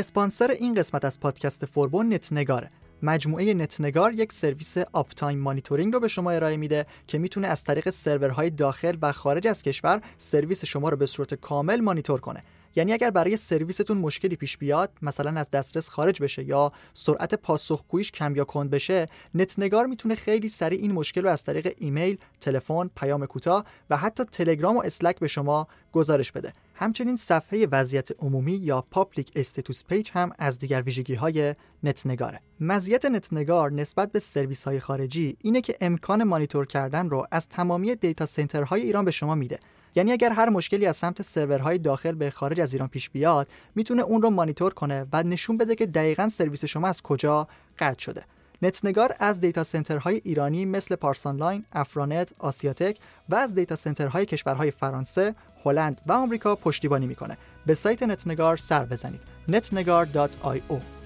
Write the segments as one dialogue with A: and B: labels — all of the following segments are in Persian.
A: اسپانسر این قسمت از پادکست فوربو نتنگاره مجموعه نتنگار یک سرویس uptime monitoring رو به شما ارائه میده که می‌تونه از طریق سرورهای داخل و خارج از کشور سرویس شما رو به صورت کامل مانیتور کنه. یعنی اگر برای سرویستون مشکلی پیش بیاد مثلا از دسترس خارج بشه یا سرعت پاسخگوییش کم یا کند بشه نتنگار می‌تونه خیلی سریع این مشکل رو از طریق ایمیل، تلفن، پیام کوتاه و حتی تلگرام و Slack به شما گزارش بده. همچنین صفحه وضعیت عمومی یا public status page هم از دیگر ویژگی های نتنگاره. مزیت نتنگار نسبت به سرویس های خارجی اینه که امکان مانیتور کردن رو از تمامی data center های ایران به شما میده. یعنی اگر هر مشکلی از سمت سرورهای داخل به خارج از ایران پیش بیاد می‌تونه اون رو مانیتور کنه و نشون بده که دقیقا سرویس شما از کجا قطع شده نتنگار از data center های ایرانی مثل پارس آنلاین، افرانت، آسیاتک و از data center های کشورهای فرانسه، هلند و آمریکا پشتیبانی می‌کنه. به سایت نتنگار سر بزنید. netnegar.io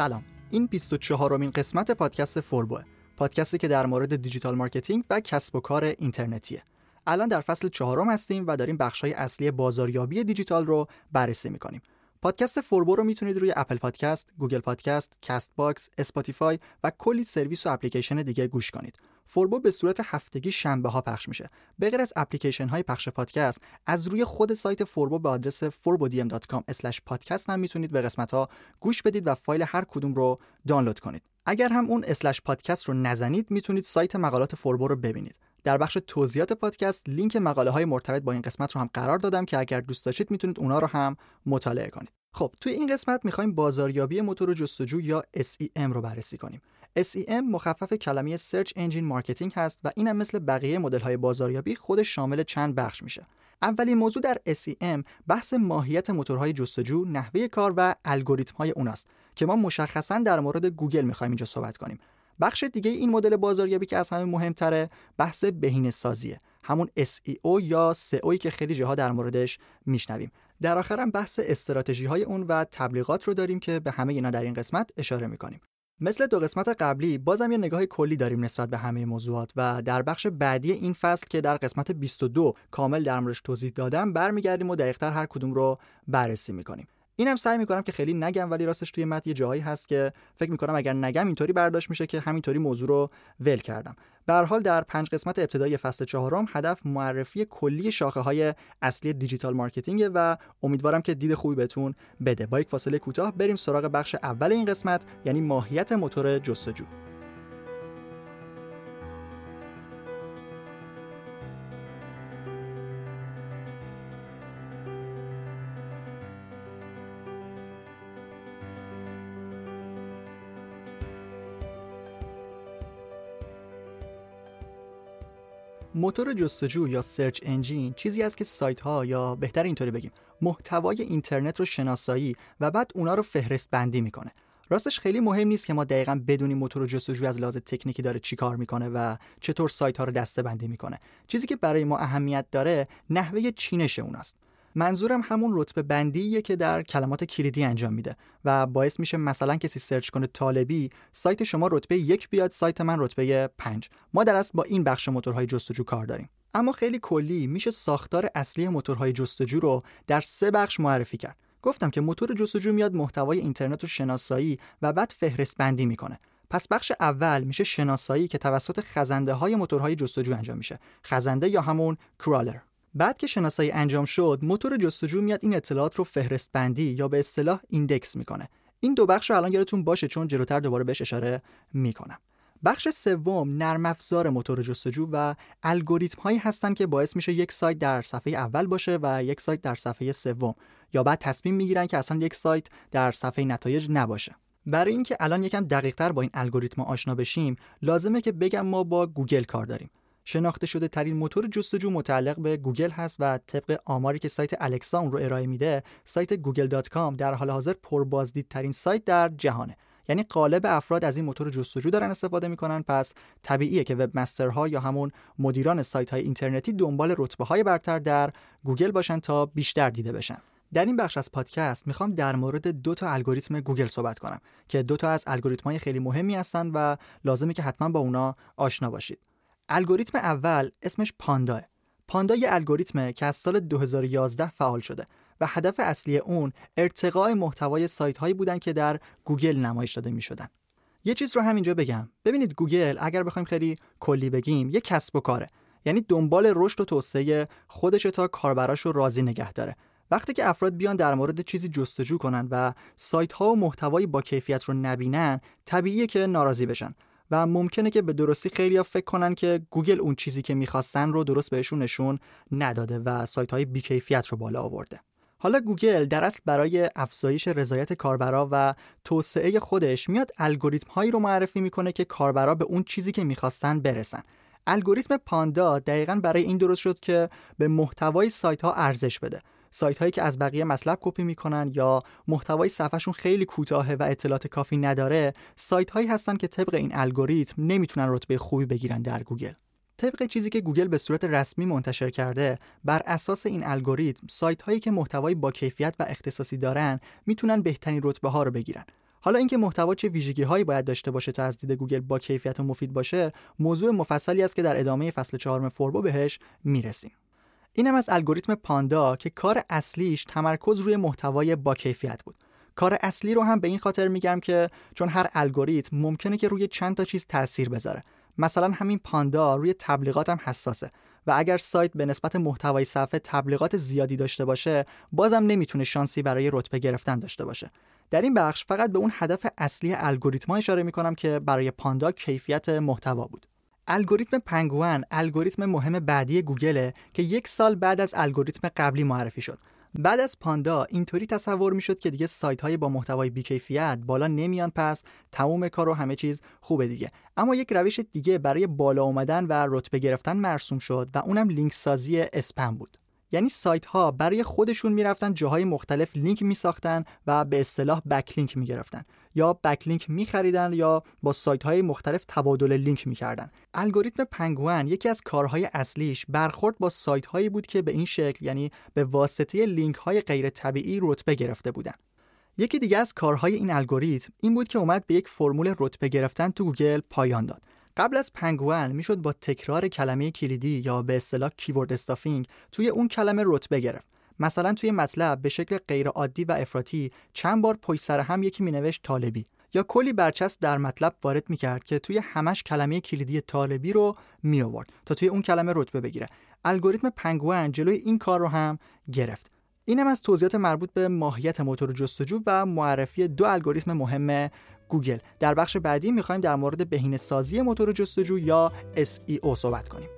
A: سلام. این 24 امین قسمت پادکست فوربوه پادکستی که در مورد digital marketing و کسب و کار اینترنتیه. الان در فصل چهارم هستیم و داریم بخشهای اصلی بازاریابی دیجیتال رو بررسی می‌کنیم. پادکست فوربو رو می‌تونید روی Apple Podcast، Google Podcast، Castbox، Spotify و کلی سرویس و اپلیکیشن دیگه گوش کنید. فوربو به صورت هفتگی شنبه ها پخش میشه. به غیر از اپلیکیشن های پخش پادکست، از روی خود سایت فوربو به آدرس forbodm.com/podcast هم می‌تونید به قسمت ها گوش بدید و فایل هر کدوم رو دانلود کنید. اگر هم اون slash پادکست رو نزنید می‌تونید سایت مقالات فوربو رو ببینید. در بخش توضیحات پادکست لینک مقاله های مرتبط با این قسمت رو هم قرار دادم که اگر دوست داشتید می‌تونید اونا رو هم مطالعه کنید. خب توی این قسمت می‌خوایم بازاریابی موتور جستجو یا SEM رو بررسی کنیم. SEM مخفف کلمه Search Engine Marketing هست و اینم مثل بقیه مدل های بازاریابی خودش شامل چند بخش میشه. اولین موضوع در SEM بحث ماهیت موتورهای جستجو، نحوه کار و الگوریتم های اوناست که ما مشخصا در مورد گوگل می‌خوایم اینجا صحبت کنیم. بخش دیگه این مدل بازاریابی که از همه مهمتره بحث بهینه سازیه همون SEO یا SEO که خیلی جاها در موردش میشنویم. در آخرم بحث استراتژی های اون و تبلیغات رو داریم که به همه اینا در این قسمت اشاره می‌کنیم. مثل دو قسمت قبلی بازم یه نگاه کلی داریم نسبت به همه موضوعات و در بخش بعدی این فصل که در قسمت 22 کامل در موردش توضیح دادم برمیگردیم و دقیقتر هر کدوم رو بررسی می‌کنیم. اینم سعی می‌کنم که خیلی نگم ولی راستش توی متن یه جایی هست که فکر می‌کنم اگر نگم اینطوری برداشت میشه که همینطوری موضوع رو ول کردم. به هر حال در پنج قسمت ابتدایی فصل چهارم هدف معرفی کلی شاخه های اصلی digital marketing و امیدوارم که دید خوبی بهتون بده. با یک فاصله کوتاه بریم سراغ بخش اول این قسمت یعنی ماهیت موتور جستجو. موتور جستجو یا search engine چیزی است که سایت ها یا بهتر اینطوری بگیم محتوای اینترنت رو شناسایی و بعد اونا رو فهرست بندی می‌کنه. راستش خیلی مهم نیست که ما دقیقا بدونیم موتور جستجو از لحاظ تکنیکی داره چیکار می‌کنه و چطور سایت ها رو دسته بندی می‌کنه. چیزی که برای ما اهمیت داره نحوه چینش اوناست. منظورم همون رتبه بندیه که در کلمات کلیدی انجام میده و باعث میشه مثلا کسی search کنه طالبی سایت شما رتبه یک بیاد سایت من رتبه 5 ما در با این بخش موتورهای جستجو کار داریم. اما خیلی کلی میشه ساختار اصلی موتورهای جستجو رو در سه بخش معرفی کرد. گفتم که موتور جستجو میاد محتوای اینترنت رو شناسایی و بعد فهرست بندی می‌کنه. پس بخش اول میشه شناسایی که توسط خزنده های موتورهای جستجو انجام میشه. خزنده یا همون crawler بعد که شناسایی انجام شد موتور جستجو میاد این اطلاعات رو فهرست بندی یا به اصطلاح index می‌کنه. این دو بخش رو الان یادتون باشه چون جلوتر دوباره بهش اشاره می‌کنم. بخش سوم نرم افزار موتور جستجو و الگوریتم هایی هستن که باعث میشه یک سایت در صفحه اول باشه و یک سایت در صفحه سوم. یا بعد تصمیم می‌گیرن که اصلا یک سایت در صفحه نتایج نباشه. برای اینکه الان یکم دقیقتر با این الگوریتم آشنا بشیم لازمه که بگم ما با گوگل کار داریم. شناخته شده ترین موتور جستجو متعلق به گوگل هست و طبق آماری که سایت الکسا اون رو ارائه میده سایت google.com در حال حاضر پربازدیدترین سایت در جهانه. یعنی غالب افراد از این موتور جستجو دارن استفاده می‌کنن. پس طبیعیه که webmaster ها یا همون مدیران سایت های اینترنتی دنبال رتبه های برتر در گوگل باشن تا بیشتر دیده بشن. در این بخش از پادکست می‌خوام در مورد دو تا الگوریتم گوگل صحبت کنم که دو تا از الگوریتم های خیلی مهمی هستند و لازمه که حتما با اونا آشنا باشید. الگوریتم اول اسمش پاندا. پاندا یه الگوریتمه که از سال 2011 فعال شده و هدف اصلی اون ارتقاء محتوای سایت هایی بودن که در گوگل نمایش داده می شدن. یه چیز رو همینجا بگم ببینید گوگل اگر بخوایم خیلی کلی بگیم یه کسب و کاره یعنی دنبال رشد و توسعه خودش تا کاربراش رو راضی نگه داره وقتی که افراد بیان در مورد چیزی جستجو کنن و سایت ها و محتوایی با کیفیت رو نبینن طبیعیه که ناراضی بشن و ممکنه که به درستی خیلی فکر کنن که گوگل اون چیزی که می‌خواستن رو درست بهشون نشون نداده و سایت های بیکیفیت رو بالا آورده. حالا گوگل در اصل برای افزایش رضایت کاربرا و توسعه خودش میاد الگوریتم هایی رو معرفی می‌کنه که کاربرا به اون چیزی که می‌خواستن برسن. الگوریتم پاندا دقیقا برای این درست شد که به محتوای سایت ها ارزش بده. سایت هایی که از بقیه مطلب کپی می‌کنن یا محتوای صفحهشون خیلی کوتاهه و اطلاعات کافی نداره سایت هایی هستن که طبق این الگوریتم نمی‌تونن رتبه خوبی بگیرن در گوگل. طبق چیزی که گوگل به صورت رسمی منتشر کرده بر اساس این الگوریتم سایت هایی که محتوای با کیفیت و اختصاصی دارن می‌تونن بهترین رتبه ها رو بگیرن. حالا اینکه محتوا چه ویژگی هایی باید داشته باشه تا از دید گوگل با کیفیت و مفید باشه موضوع مفصلی است که در ادامه فصل چهارم فوربو بهش می‌رسیم. اینم از الگوریتم پاندا که کار اصلیش تمرکز روی محتوای با کیفیت بود. کار اصلی رو هم به این خاطر میگم که چون هر الگوریتم ممکنه که روی چند تا چیز تاثیر بذاره. مثلا همین پاندا روی تبلیغات هم حساسه و اگر سایت به نسبت محتوای صفحه تبلیغات زیادی داشته باشه بازم نمی‌تونه شانسی برای رتبه گرفتن داشته باشه. در این بخش فقط به اون هدف اصلی الگوریتم اشاره می‌کنم که برای پاندا کیفیت محتوا بود. الگوریتم پنگوان الگوریتم مهم بعدی گوگله که یک سال بعد از الگوریتم قبلی معرفی شد. بعد از پاندا اینطوری تصور می‌شد که دیگه سایت های با محتوای بیکیفیت بالا نمیان پس تموم کار و همه چیز خوبه دیگه. اما یک روش دیگه برای بالا اومدن و رتبه گرفتن مرسوم شد و اونم لینک سازی اسپم بود. یعنی سایت ها برای خودشون می‌رفتن جاهای مختلف لینک میساختن و به اصطلاح backlink می‌گرفتن. یا backlink میخریدن یا با سایت های مختلف تبادل لینک می‌کردن. الگوریتم پنگوئن یکی از کارهای اصلیش برخورد با سایت هایی بود که به این شکل یعنی به واسطه لینک های غیر طبیعی رتبه گرفته بودن. یکی دیگه از کارهای این الگوریتم این بود که اومد به یک فرمول رتبه گرفتن تو گوگل پایان داد. قبل از پنگوئن می‌شد با تکرار کلمه کلیدی یا به اصطلاح keyword stuffing توی اون کلمه رتبه گرفت. مثلا توی مطلب به شکل غیر عادی و افراطی چند بار پشت سر هم یکی مینوشت طالبی یا کلی برچسب در مطلب وارد می‌کرد که توی همش کلمه کلیدی طالبی رو می آورد تا توی اون کلمه رتبه بگیره. الگوریتم پنگوان جلوی این کار رو هم گرفت. اینم از توضیحات مربوط به ماهیت موتور جستجو و معرفی دو الگوریتم مهم گوگل. در بخش بعدی می‌خوایم در مورد بهینه سازی موتور جستجو یا SEO صحبت کنیم.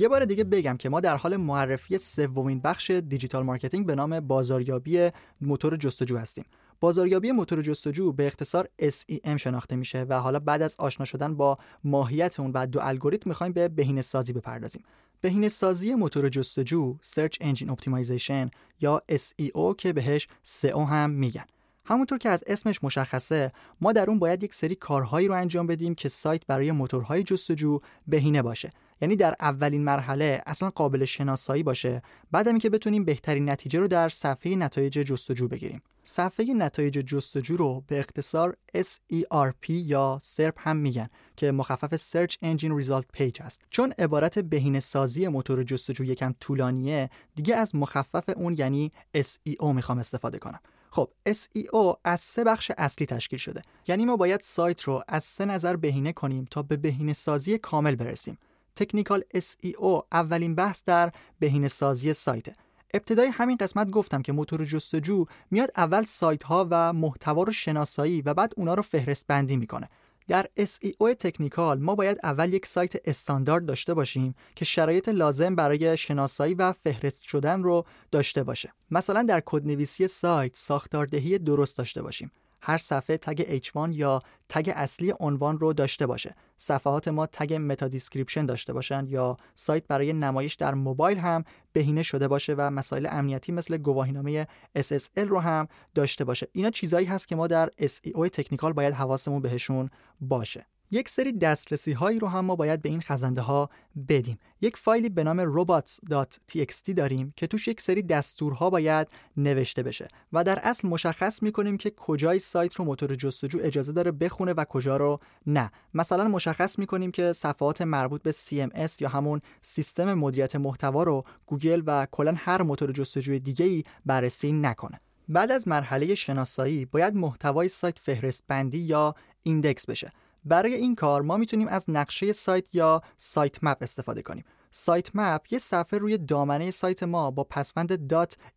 A: یه بار دیگه بگم که ما در حال معرفی سومین بخش digital marketing به نام بازاریابی موتور جستجو هستیم. بازاریابی موتور جستجو به اختصار SEM شناخته میشه و حالا بعد از آشنا شدن با ماهیت اون و دو الگوریتم می‌خوایم به بهینه سازی بپردازیم. بهینه سازی موتور جستجو Search Engine Optimization یا SEO که بهش سئو هم میگن. همونطور که از اسمش مشخصه ما در اون باید یک سری کارهایی رو انجام بدیم که سایت برای موتورهای جستجو بهینه باشه یعنی در اولین مرحله اصلا قابل شناسایی باشه بعد که بتونیم بهترین نتیجه رو در صفحه نتایج جستجو بگیریم. صفحه نتایج جستجو رو به اختصار SERP یا SERP هم میگن که مخفف Search Engine Result Page است. چون عبارت بهینه سازی موتور جستجو یکم طولانیه دیگه از مخفف اون یعنی SEO می‌خوام استفاده کنم. خب SEO از سه بخش اصلی تشکیل شده. یعنی ما باید سایت رو از سه نظر بهینه کنیم تا به بهینه سازی کامل برسیم. تکنیکال SEO اولین بحث در بهینه سازی سایت. ابتدای همین قسمت گفتم که موتور جستجو میاد اول سایت ها و محتوا رو شناسایی و بعد اونا رو فهرست بندی می‌کنه. در SEO تکنیکال ما باید اول یک سایت استاندارد داشته باشیم که شرایط لازم برای شناسایی و فهرست شدن رو داشته باشه. مثلا در کدنویسی سایت ساختاردهی درست داشته باشیم. هر صفحه tag H1 یا tag اصلی عنوان رو داشته باشه. صفحات ما tag meta description داشته باشن یا سایت برای نمایش در موبایل هم بهینه شده باشه و مسائل امنیتی مثل گواهینامه SSL رو هم داشته باشه. اینا چیزایی هست که ما در سئو technical باید حواسمون بهشون باشه. یک سری دسترسی هایی رو هم ما باید به این خزنده ها بدیم. یک فایلی به نام robots.txt داریم که توش یک سری دستورها باید نوشته بشه و در اصل مشخص می‌کنیم که کجای سایت رو موتور جستجو اجازه داره بخونه و کجا رو نه. مثلا مشخص می‌کنیم که صفحات مربوط به CMS یا همون سیستم مدیریت محتوا رو گوگل و کلا هر موتور جستجوی دیگه ای بررسی نکنه. بعد از مرحله شناسایی باید محتوای سایت فهرست بندی یا index بشه. برای این کار ما می‌تونیم از نقشه سایت یا sitemap استفاده کنیم. sitemap یه صفحه روی دامنه سایت ما با پسوند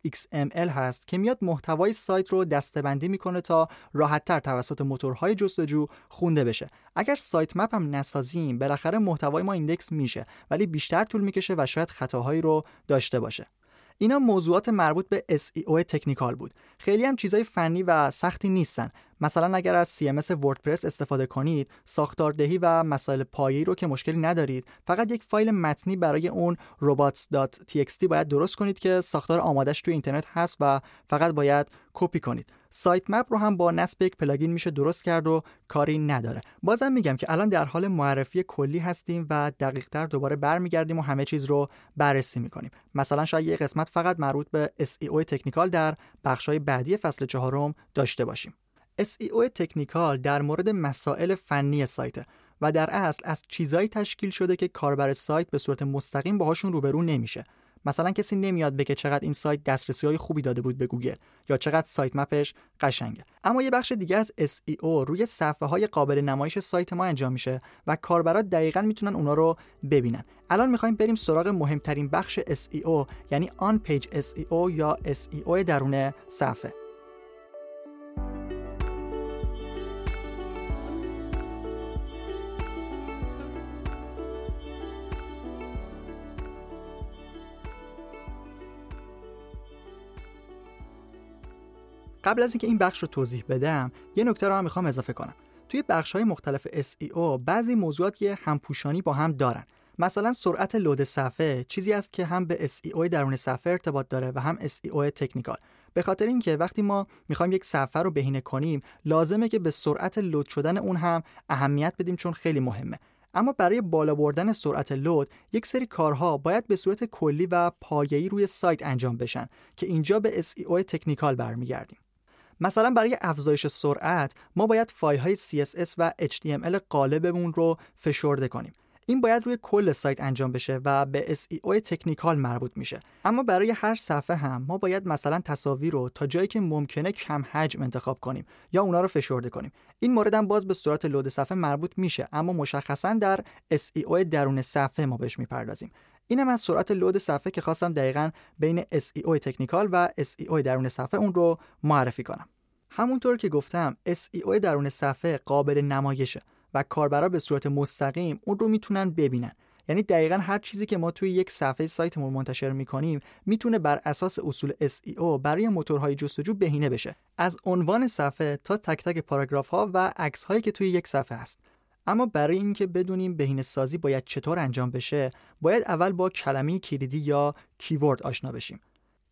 A: .xml هست که میاد محتوای سایت رو دستبندی می‌کنه تا راحتتر توسط موتورهای جستجو خونده بشه. اگر sitemap هم نسازیم بالاخره محتوای ما index میشه ولی بیشتر طول می‌کشه و شاید خطاهایی رو داشته باشه. اینا موضوعات مربوط به SEO technical بود. خیلی هم چیزای فنی و سختی نیستن. مثلا اگر از CMS وردپرس استفاده کنید ساختاردهی و مسائل پایه‌ای رو که مشکلی ندارید فقط یک فایل متنی برای اون robots.txt باید درست کنید که ساختار آمادش توی اینترنت هست و فقط باید کپی کنید. sitemap رو هم با نصب یک plugin میشه درست کرد و کاری نداره. بازم میگم که الان در حال معرفی کلی هستیم و دقیقتر دوباره برمیگردیم و همه چیز رو بررسی می‌کنیم. مثلا شاید یه قسمت فقط مربوط به SEO technical در بخشای بعدی فصل چهارم داشته باشیم. SEO technical در مورد مسائل فنی سایت و در اصل از چیزایی تشکیل شده که کاربر سایت به صورت مستقیم باهاشون روبرو نمیشه. مثلا کسی نمیاد بگه چقدر این سایت دسترسی های خوبی داده بود به گوگل یا چقدر sitemap ش قشنگه. اما یه بخش دیگه از SEO روی صفحه های قابل نمایش سایت ما انجام میشه و کاربرا دقیقا می‌تونن اونا رو ببینن. الان می‌خوایم بریم سراغ مهمترین بخش SEO یعنی on-page SEO یا SEO درون صفحه. قبل از اینکه این بخش رو توضیح بدم یه نکته رو هم می‌خوام اضافه کنم. توی بخش های مختلف SEO بعضی موضوعات یه همپوشانی با هم دارن. مثلا سرعت لود صفحه چیزی است که هم به SEO درون صفحه ارتباط داره و هم SEO تکنیکال. به خاطر اینکه وقتی ما می‌خوایم یک صفحه رو بهینه کنیم لازمه که به سرعت لود شدن اون هم اهمیت بدیم چون خیلی مهمه. اما برای بالا بردن سرعت لود یک سری کارها باید به صورت کلی و پایه‌ای روی سایت انجام بشن که اینجا به SEO تکنیکال برمیگردیم. مثلا برای افزایش سرعت ما باید فایل های CSS و HTML قالبمون رو فشرده کنیم. این باید روی کل سایت انجام بشه و به SEO تکنیکال مربوط میشه. اما برای هر صفحه هم ما باید مثلا تصاویر رو تا جایی که ممکنه کم حجم انتخاب کنیم یا اونا رو فشرده کنیم. این مورد هم باز به صورت لود صفحه مربوط میشه اما مشخصا در SEO درون صفحه ما بهش می‌پردازیم. اینم از سرعت لود صفحه که خواستم دقیقا بین SEO تکنیکال و SEO درون صفحه اون رو معرفی کنم. همونطور که گفتم SEO درون صفحه قابل نمایشه و کاربرا به صورت مستقیم اون رو می‌تونن ببینن. یعنی دقیقا هر چیزی که ما توی یک صفحه سایتمون منتشر می‌کنیم می‌تونه بر اساس اصول SEO برای موتورهای جستجو بهینه بشه. از عنوان صفحه تا تک تک پاراگراف ها و عکس هایی که توی یک صفحه هست. اما برای اینکه بدونیم بهینه سازی باید چطور انجام بشه باید اول با کلمه کلیدی یا keyword آشنا بشیم.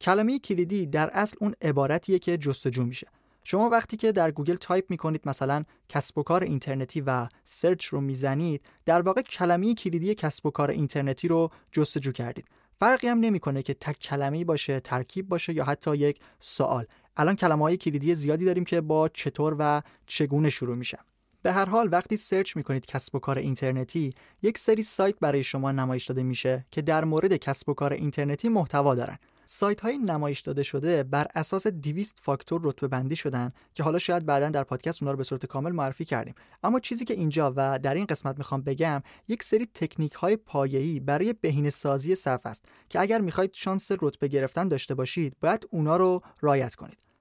A: کلمه کلیدی در اصل اون عبارتیه که جستجو میشه. شما وقتی که در گوگل تایپ می‌کنید مثلا کسب و کار اینترنتی و search رو می‌زنید در واقع کلمه کلیدی کسب و کار اینترنتی رو جستجو کردید. فرقی هم نمی‌کنه که تک کلمه باشه ترکیب باشه یا حتی یک سوال. الان کلمه های کلیدی زیادی داریم که با چطور و چگونه شروع میشن به هر حال وقتی سرچ می‌کنید کسب و کار اینترنتی یک سری سایت برای شما نمایش داده میشه که در مورد کسب و کار اینترنتی محتوا دارن. سایت های نمایش داده شده بر اساس 200 فاکتور رتبه بندی شدن که حالا شاید بعدا در پادکست اونا رو به صورت کامل معرفی کردیم. اما چیزی که اینجا و در این قسمت می‌خوام بگم یک سری تکنیک های پایه‌ای برای بهینه سازی صفحه است که اگر می‌خواید شانس رتبه گرفتن داشته باشید باید اونا رو رعایت کنید.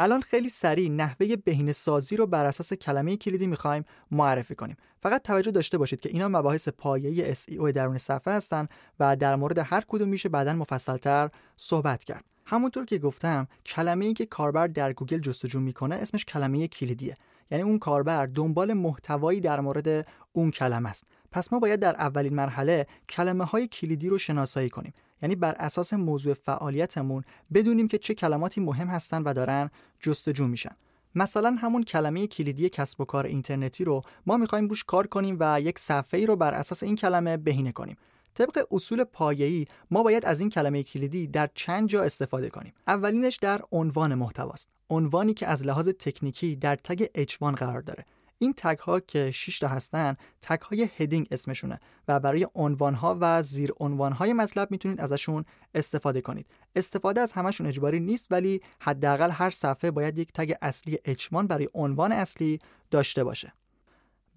A: الان خیلی سریع نحوه بهینه سازی رو بر اساس کلمه کلیدی می‌خوایم معرفی کنیم. فقط توجه داشته باشید که اینا مباحث پایه‌ای SEO درون صفحه هستن و در مورد هر کدوم میشه بعدا مفصلتر صحبت کرد. همونطور که گفتم کلمه ای که کاربر در گوگل جستجو می‌کنه اسمش کلمه کلیدیه. یعنی اون کاربر دنبال محتوایی در مورد اون کلمه است. پس ما باید در اولین مرحله کلمه های کلیدی رو شناسایی کنیم. یعنی بر اساس موضوع فعالیتمون بدونیم که چه کلماتی مهم هستن و دارن جستجو میشن. مثلا همون کلمه کلیدی کسب و کار اینترنتی رو ما می‌خوایم روش کار کنیم و یک صفحه ای رو بر اساس این کلمه بهینه کنیم. طبق اصول پایه‌ای ما باید از این کلمه کلیدی در چند جا استفاده کنیم. اولینش در عنوان محتواست. عنوانی که از لحاظ تکنیکی در تگ H1 قرار داره. این تگ ها که 6 تا هستن تگ های هدینگ اسمشونه و برای عنوان ها و زیر عنوان های مطلب می‌تونید ازشون استفاده کنید. استفاده از همشون اجباری نیست ولی حداقل هر صفحه باید یک تگ اصلی H1 برای عنوان اصلی داشته باشه.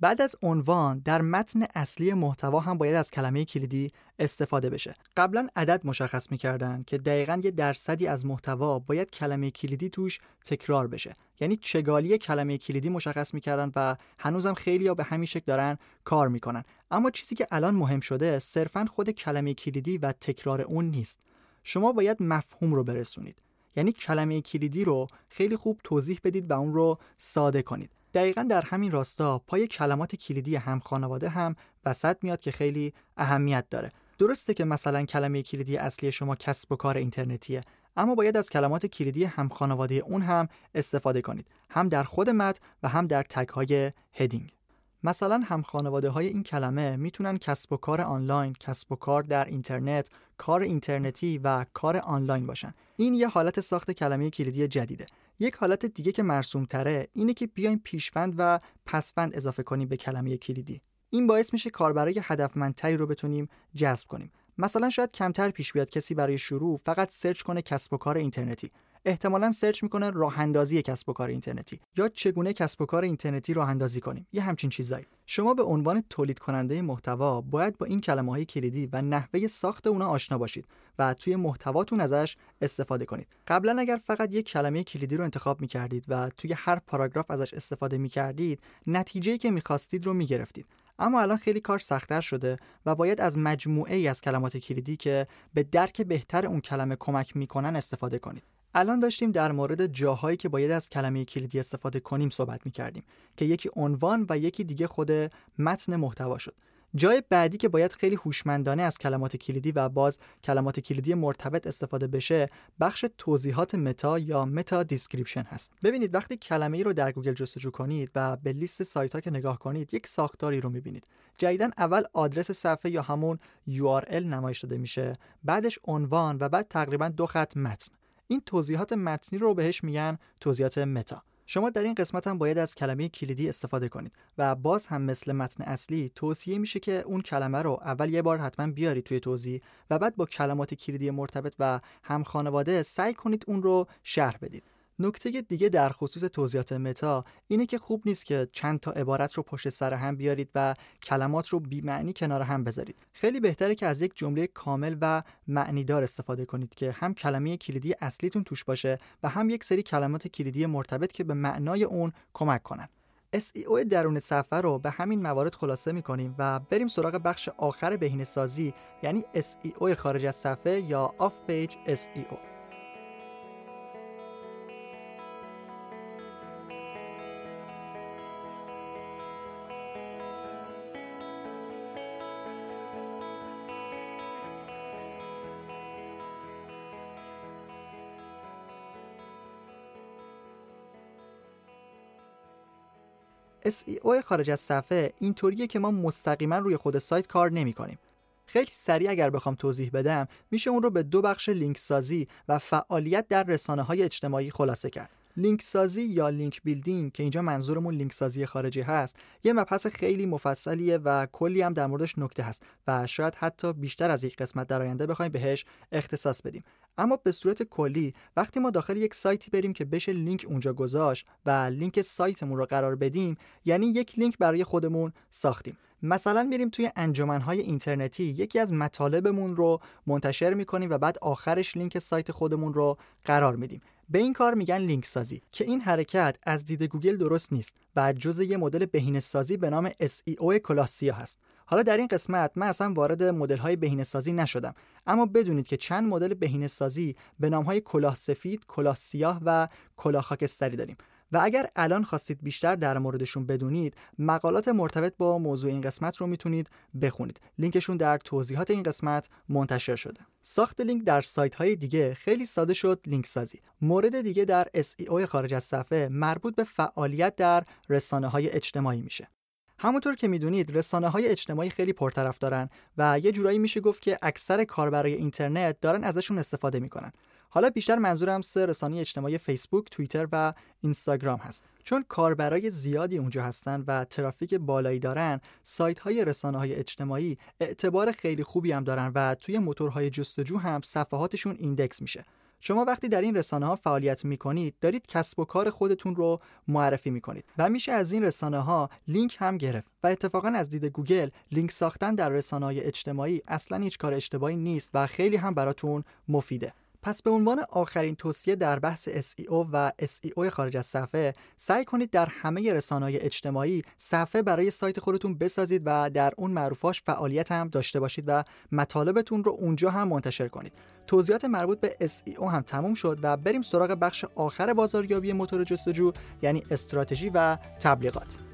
A: بعد از عنوان در متن اصلی محتوا هم باید از کلمه کلیدی استفاده بشه. قبلا عدد مشخص می‌کردن که دقیقا یه درصدی از محتوا باید کلمه کلیدی توش تکرار بشه. یعنی چگالی کلمه کلیدی مشخص می‌کردن و هنوزم خیلی ها به همین شکل دارن کار می‌کنن. اما چیزی که الان مهم شده صرفا خود کلمه کلیدی و تکرار اون نیست. شما باید مفهوم رو برسونید. یعنی کلمه کلیدی رو خیلی خوب توضیح بدید و اون رو ساده کنید. دقیقا در همین راستا پای کلمات کلیدی هم خانواده هم وسط میاد که خیلی اهمیت داره درسته که مثلا کلمه کلیدی اصلی شما کسب و کار اینترنتیه اما باید از کلمات کلیدی هم خانواده اون هم استفاده کنید هم در خود متن و هم در تگ های هدینگ مثلا هم خانواده های این کلمه می‌تونن کسب و کار آنلاین، کسب و کار در اینترنت، کار اینترنتی و کار آنلاین باشن. این یه حالت ساخت کلمه کلیدی جدیده. یک حالت دیگه که مرسوم تره اینه که بیایم پیشوند و پسوند اضافه کنیم به کلمه کلیدی. این باعث میشه کاربرای هدفمندتری رو بتونیم جذب کنیم. مثلا شاید کمتر پیش بیاد کسی برای شروع فقط search کنه کسب و کار اینترنتی. احتمالا search می‌کنه راه اندازی کسب و کار اینترنتی یا چگونه کسب و کار اینترنتی راه اندازی کنیم. یه همچین چیزایی. شما به عنوان تولید کننده محتوا باید با این کلمه های کلیدی و نحوه ساخت اونا آشنا باشید و توی محتواتون ازش استفاده کنید. قبلا اگر فقط یک کلمه کلیدی رو انتخاب می‌کردید و توی هر پاراگراف ازش استفاده می‌کردید نتیجه که می‌خواستید رو می‌گرفتید. اما الان خیلی کار سختتر شده و باید از مجموعه ای از کلمات کلیدی که به درک بهتر اون کلمه کمک می‌کنن استفاده کنید. الان داشتیم در مورد جاهایی که باید از کلمه کلیدی استفاده کنیم صحبت می کردیم که یکی عنوان و یکی دیگه خود متن محتوا شد. جای بعدی که باید خیلی هوشمندانه از کلمات کلیدی و باز کلمات کلیدی مرتبط استفاده بشه بخش توضیحات متا یا meta description هست. ببینید وقتی کلمه ای رو در گوگل جستجو کنید و به لیست سایت ها که نگاه کنید یک ساختاری رو می‌بینید. جدیدا اول آدرس صفحه یا همون URL نمایش داده میشه بعدش عنوان و بعد تقریبا دو خط متن. این توضیحات متنی رو بهش میگن توضیحات متا. شما در این قسمت هم باید از کلمه کلیدی استفاده کنید و باز هم مثل متن اصلی توصیه میشه که اون کلمه رو اول یه بار حتما بیارید توی توضیح و بعد با کلمات کلیدی مرتبط و هم خانواده سعی کنید اون رو شرح بدید. نکته دیگه در خصوص توضیحات متا اینه که خوب نیست که چند تا عبارت رو پشت سر هم بیارید و کلمات رو بی معنی کنار هم بذارید. خیلی بهتره که از یک جمله کامل و معنیدار استفاده کنید که هم کلمه کلیدی اصلیتون توش باشه و هم یک سری کلمات کلیدی مرتبط که به معنای اون کمک کنن. SEO درون صفحه رو به همین موارد خلاصه می کنیم و بریم سراغ بخش آخر بهینه سازی یعنی SEO خارج از صفحه یا off-page SEO SEO خارج از صفحه اینطوریه که ما مستقیما روی خود سایت کار نمی کنیم. خیلی سریع اگر بخوام توضیح بدم میشه اون رو به دو بخش لینک سازی و فعالیت در رسانه های اجتماعی خلاصه کرد. لینک سازی یا link building که اینجا منظورمون لینک سازی خارجی هست یه مبحث خیلی مفصلیه و کلی هم در موردش نکته هست و شاید حتی بیشتر از یک قسمت در آینده بخوایم بهش اختصاص بدیم اما به صورت کلی وقتی ما داخل یک سایتی بریم که بشه لینک اونجا گذاشت و لینک سایتمون رو قرار بدیم یعنی یک لینک برای خودمون ساختیم. مثلا میریم توی انجمنهای اینترنتی یکی از مطالبمون رو منتشر می‌کنیم و بعد آخرش لینک سایت خودمون رو قرار میدیم. به این کار میگن لینک سازی که این حرکت از دید گوگل درست نیست و جزء یه مدل بهینه سازی به نام SEO کلاه سیاه هست. حالا در این قسمت من اصلا وارد مدل های بهینه سازی نشدم اما بدونید که چند مدل بهینه سازی به نامهای کلاه سفید، کلاه سیاه و کلاه خاکستری داریم. و اگر الان خواستید بیشتر در موردشون بدونید مقالات مرتبط با موضوع این قسمت رو می‌تونید بخونید. لینکشون در توضیحات این قسمت منتشر شده. ساخت لینک در سایت های دیگه خیلی ساده شد لینک سازی. مورد دیگه در SEO خارج از صفحه مربوط به فعالیت در رسانه های اجتماعی میشه. همونطور که می‌دونید رسانه های اجتماعی خیلی پرطرف دارن و یه جورایی میشه گفت که اکثر کاربرای اینترنت دارن ازشون استفاده می‌کنن. حالا بیشتر منظورم سه رسانه اجتماعی فیسبوک، توییتر و اینستاگرام هست. چون کاربرای زیادی اونجا هستن و ترافیک بالایی دارن، سایت های رسانه های اجتماعی اعتبار خیلی خوبی هم دارن و توی موتورهای جستجو هم صفحاتشون index میشه. شما وقتی در این رسانه ها فعالیت می کنید دارید کسب و کار خودتون رو معرفی می کنید و میشه از این رسانه ها لینک هم گرفت و اتفاقا از دید گوگل لینک ساختن در رسانه های اجتماعی اصلا هیچ کار اشتباهی نیست و خیلی هم براتون مفیده پس به عنوان آخرین توصیه در بحث SEO و SEO خارج از صفحه سعی کنید در همه رسانه‌های اجتماعی صفحه برای سایت خودتون بسازید و در اون معروفاش فعالیت هم داشته باشید و مطالبتون رو اونجا هم منتشر کنید. توضیحات مربوط به SEO هم تموم شد و بریم سراغ بخش آخر بازاریابی موتور جستجو یعنی استراتژی و تبلیغات.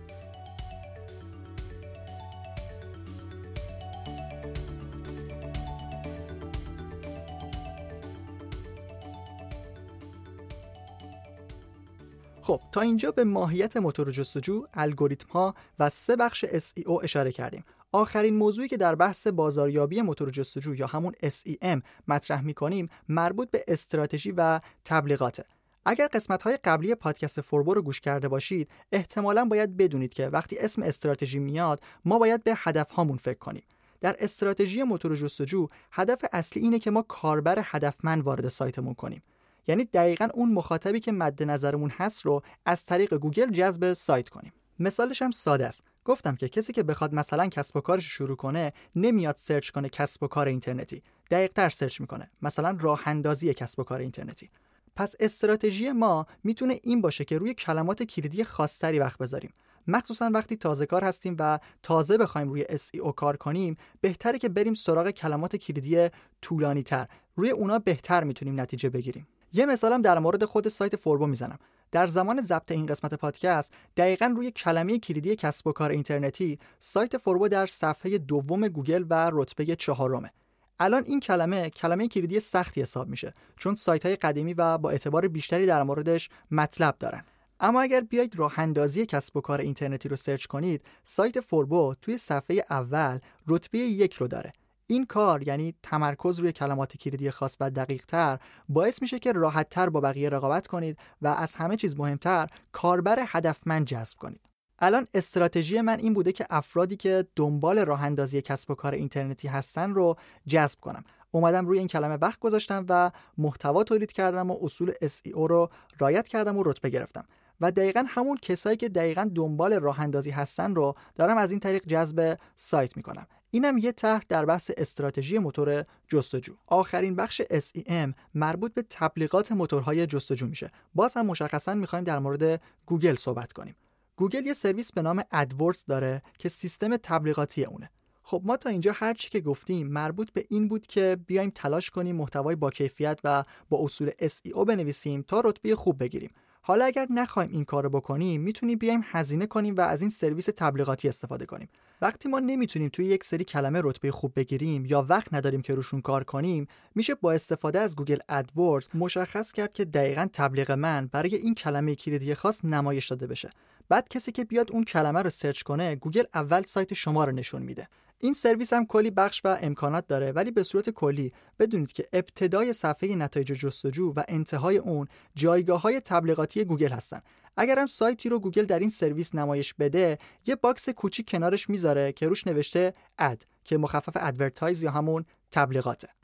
A: خب تا اینجا به ماهیت موتور جستجو، الگوریتم ها و سه بخش SEO اشاره کردیم. آخرین موضوعی که در بحث بازاریابی موتور جستجو یا همون SEM مطرح می کنیم مربوط به استراتژی و تبلیغاته. اگر قسمت های قبلی پادکست فوربو رو گوش کرده باشید احتمالا باید بدونید که وقتی اسم استراتژی میاد ما باید به هدف هامون فکر کنیم در استراتژی موتور جستجو هدف اصلی اینه که ما کاربر هدفمند وارد سایتمون کنیم یعنی دقیقا اون مخاطبی که مد نظرمون هست رو از طریق گوگل جذب سایت کنیم. مثالش هم ساده است. گفتم که کسی که بخواد مثلا کسب و کارش شروع کنه نمیاد search کنه کسب و کار اینترنتی. دقیق تر search می‌کنه. مثلا راه اندازی کسب و کار اینترنتی. پس استراتژی ما می‌تونه این باشه که روی کلمات کلیدی خاصتری وقت بذاریم. مخصوصا وقتی تازه کار هستیم و تازه بخوایم روی SEO کار کنیم بهتره که بریم سراغ کلمات کلیدی طولانی تر روی اونا بهتر می‌تونیم نتیجه بگیریم. یه مثالم در مورد خود سایت فوربو می‌زنم. در زمان ضبط این قسمت پادکست دقیقا روی کلمه کلیدی کسب و کار اینترنتی سایت فوربو در صفحه دوم گوگل و رتبه چهارمه. الان این کلمه کلمه کلیدی سختی حساب میشه چون سایت های قدیمی و با اعتبار بیشتری در موردش مطلب دارن. اما اگر بیاید راه اندازی کسب و کار اینترنتی رو search کنید سایت فوربو توی صفحه اول رتبه یک رو داره. این کار یعنی تمرکز روی کلمات کلیدی خاص و دقیق تر باعث میشه که راحت تر با بقیه رقابت کنید و از همه چیز مهمتر کاربر هدفمند جذب کنید. الان استراتژی من این بوده که افرادی که دنبال راه اندازی کسب و کار اینترنتی هستن رو جذب کنم. اومدم روی این کلمه وقت گذاشتم و محتوا تولید کردم و اصول SEO رو رعایت کردم و رتبه گرفتم. و دقیقا همون کسایی که دقیقا دنبال راه اندازی هستن رو دارم از این طریق جذب سایت می‌کنم. اینم یه طرح در بحث استراتژی موتور جستجو. آخرین بخش SEM مربوط به تبلیغات موتورهای جستجو میشه. باز هم مشخصا می‌خوایم در مورد گوگل صحبت کنیم. گوگل یه سرویس به نام AdWords داره که سیستم تبلیغاتی اونه. خب ما تا اینجا هر چی که گفتیم مربوط به این بود که بیایم تلاش کنیم محتوای با کیفیت و با اصول SEO بنویسیم تا رتبه خوب بگیریم. حالا اگر نخوایم این کارو بکنیم می‌تونیم بیایم هزینه کنیم و از این سرویس تبلیغاتی استفاده کنیم. وقتی ما نمی‌تونیم توی یک سری کلمه رتبه خوب بگیریم یا وقت نداریم که روشون کار کنیم میشه با استفاده از گوگل AdWords مشخص کرد که دقیقا تبلیغ من برای این کلمه کلیدی خاص نمایش داده بشه. بعد کسی که بیاد اون کلمه رو search کنه گوگل اول سایت شما رو نشون میده. این سرویس هم کلی بخش و امکانات داره ولی به صورت کلی بدونید که ابتدای صفحه نتایج جستجو و انتهای اون جایگاه های تبلیغاتی گوگل هستن. اگر هم سایتی رو گوگل در این سرویس نمایش بده یه box کوچیک کنارش می‌ذاره که روش نوشته Ad که مخفف advertise یا همون تبلیغاته.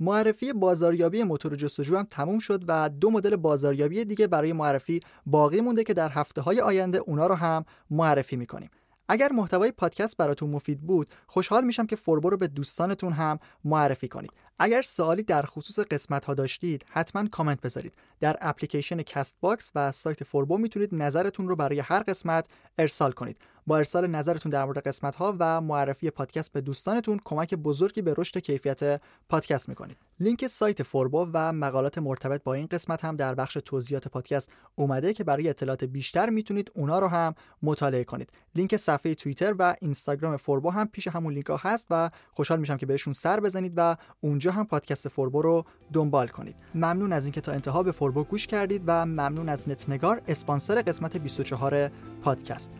A: معرفی بازاریابی موتور جستجو هم تموم شد و دو مدل بازاریابی دیگه برای معرفی باقی مونده که در هفته های آینده اونا رو هم معرفی می‌کنیم. اگر محتوای پادکست براتون مفید بود خوشحال میشم که فوربو رو به دوستانتون هم معرفی کنید. اگر سوالی در خصوص قسمت ها داشتید حتما کامنت بذارید. در اپلیکیشن Castbox و سایت فوربو می‌تونید نظرتون رو برای هر قسمت ارسال کنید. با ارسال نظرتون در مورد قسمت ها و معرفی پادکست به دوستانتون کمک بزرگی به رشد کیفیت پادکست می‌کنید. لینک سایت فوربو و مقالات مرتبط با این قسمت هم در بخش توضیحات پادکست اومده که برای اطلاعات بیشتر می‌تونید اونا رو هم مطالعه کنید. لینک صفحه توییتر و اینستاگرام فوربو هم پیش همون لینک ها هست و خوشحال میشم که بهشون سر بزنید و اونجا هم پادکست فوربو رو دنبال کنید. ممنون از اینکه تا انتها به فوربو گوش کردید و ممنون از نتنگار اسپانسر قسمت 24 پادکست.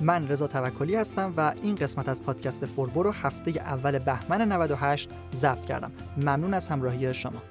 A: من رضا توکلی هستم و این قسمت از پادکست فوربو رو هفته اول بهمن 98 ضبط کردم. ممنون از همراهی شما.